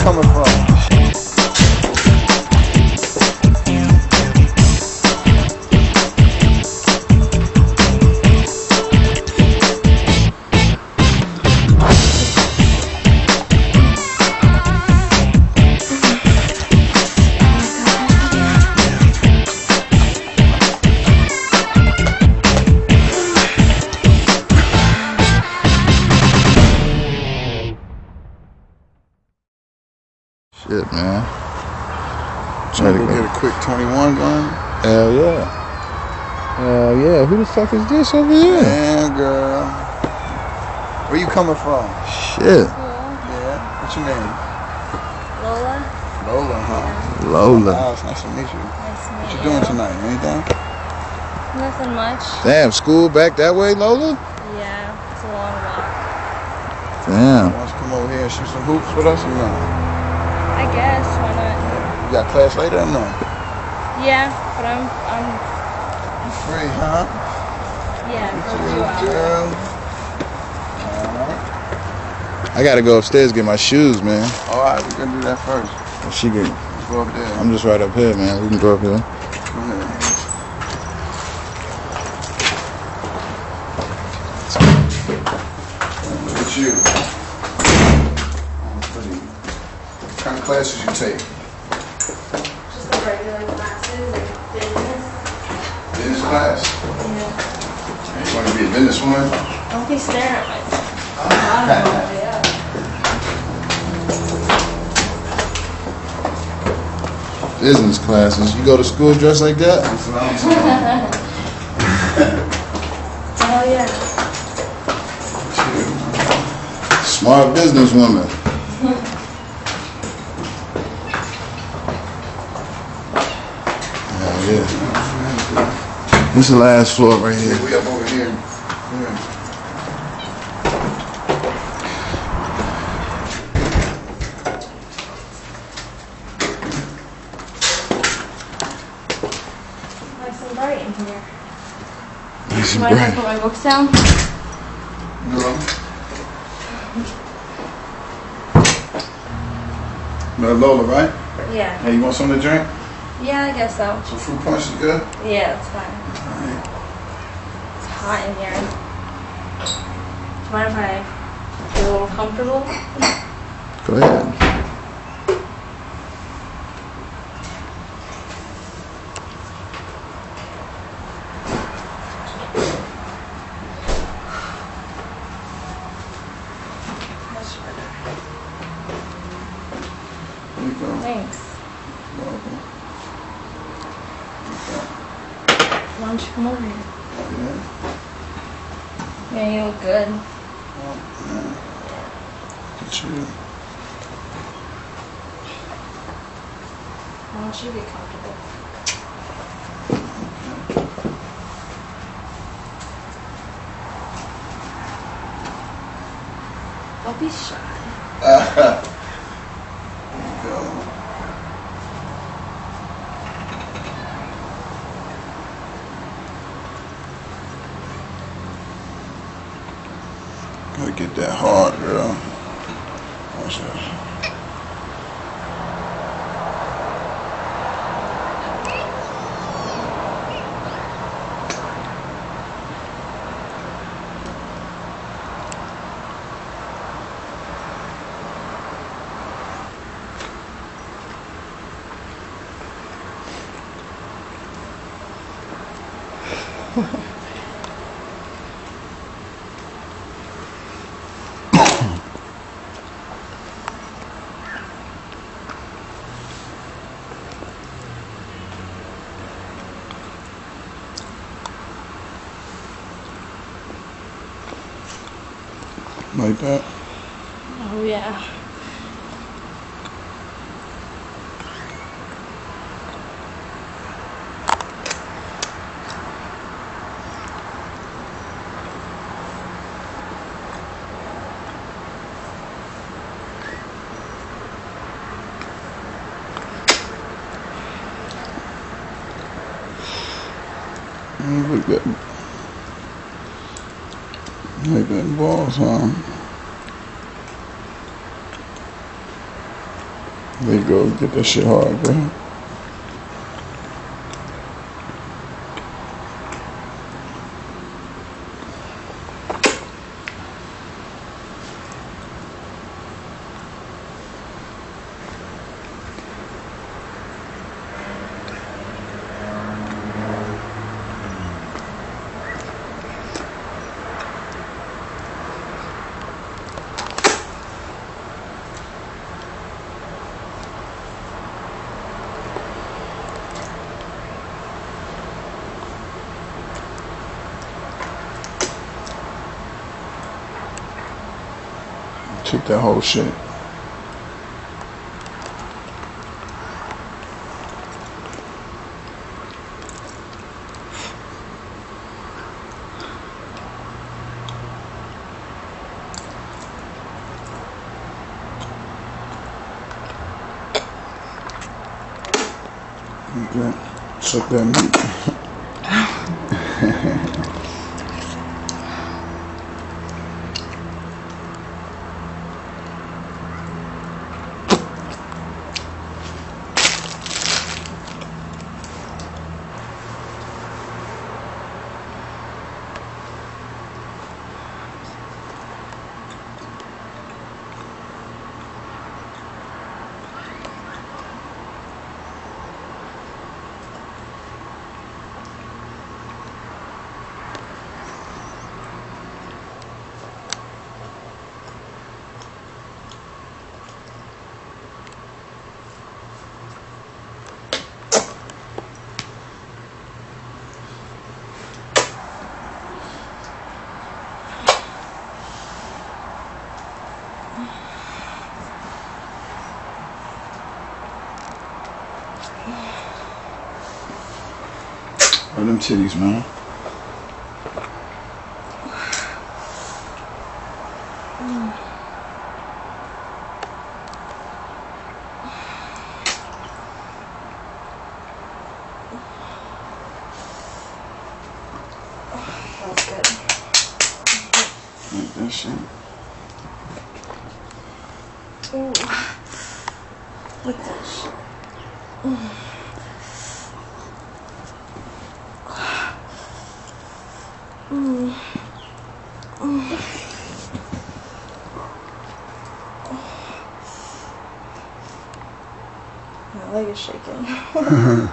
coming from? Shit, man. Trying Try to to go. get a quick 21 going. Hell yeah. Hell yeah. Who the fuck is this over here? Man, girl. Where you coming from? Shit. Yeah. What's your name? Lola. Lola, huh? Lola. Wow, it's nice to meet you. Nice to What meet you doing tonight? Anything? Nothing much. Damn, school back that way, Lola? Yeah, it's a long walk. Damn. Want to come over here and shoot some hoops with us or no? I guess why not? You got class later or no? Yeah, but I'm I'm You free, huh? yeah for a hours. girl. I gotta go upstairs get my shoes, man. Alright, we're gonna do that first. She can, go up there. I'm just right up here, man. We can go up here. Go ahead. Look at you. Oh, pretty. What kind of classes you take? Just the regular classes and business. Business class. Yeah. You want to be a businesswoman? Don't be staring at my bottom all the way up. Business classes. You go to school dressed like that? That's what I'm saying. Hell oh, yeah. Smart businesswoman. Hell yeah. This is the last floor right here. We up over here. Yeah. Nice and bright in here. Nice and Mind if I put my books down? No. No, Lola, right? Yeah. Hey, you want something to drink? Yeah, I guess so. Some fruit punch is good? Yeah, that's fine. Hot in here. Do you mind if I get a little comfortable? Go ahead. That's better. There you go. Thanks. Why don't you come over here? Yeah. Yeah, you look good. Look at you. Why don't you get comfortable? Don't be shy. There you go. Gotta get that hard, girl. Like that. Oh yeah. Mm, Look at that. Huh? There you go. Get that shit hard, bro. Took that whole shit. Okay. Suck that meat. Where them titties, man? Ooh. Look at that shit leg is shaking.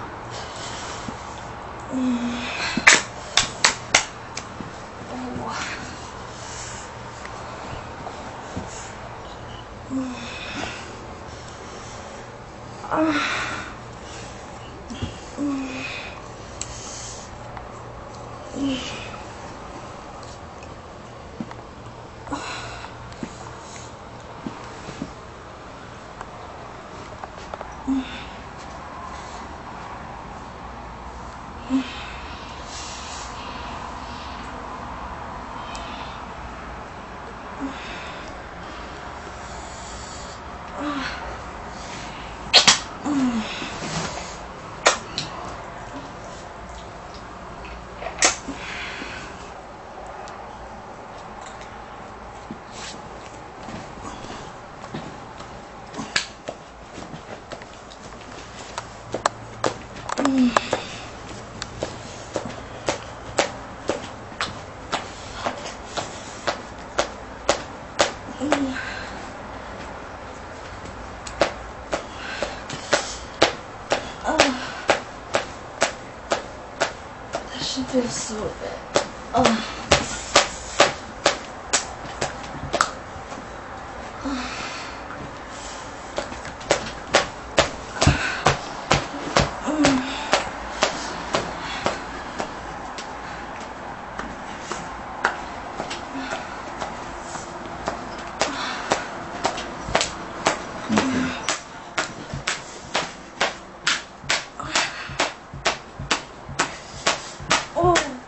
Shit feels so good. Oh. Oh.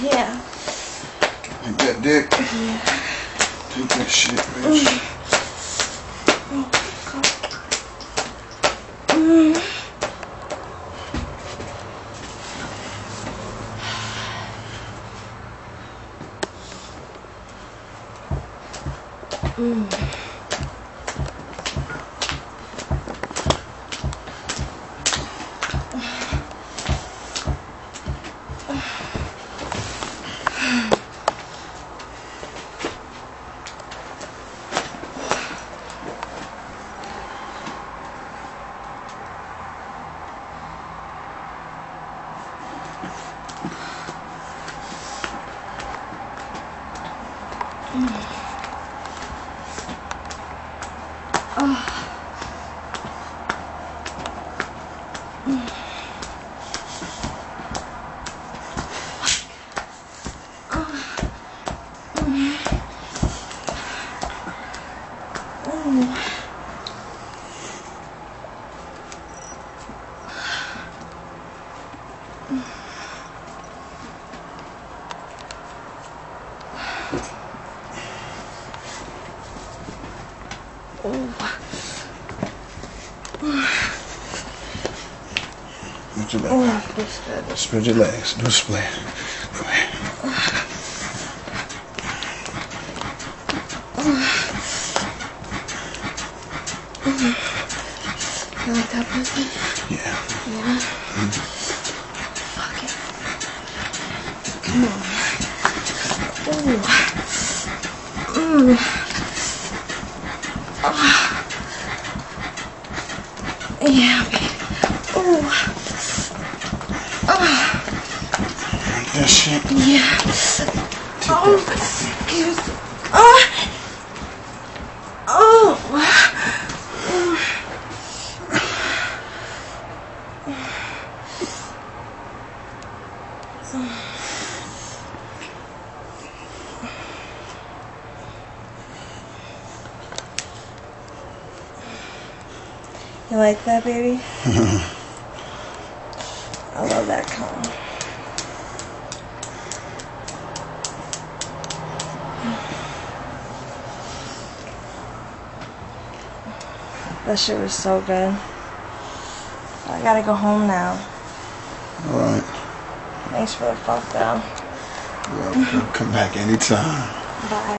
Yeah. Take that Take that shit, bitch. Oh. Put your leg. Oh. Spread your legs. Do a split. Ahead. You like that pussy? Yeah. Yeah. Fuck it. Come on. Ooh. Mm. Yeah, baby. Ooh. Oh. Oh, that shit. Yeah. Oh, excuse. Oh. Oh. You like that, baby? I love that cone. That shit was so good. I gotta go home now. All right. Thanks for the fuck down. Well, come back anytime. Bye.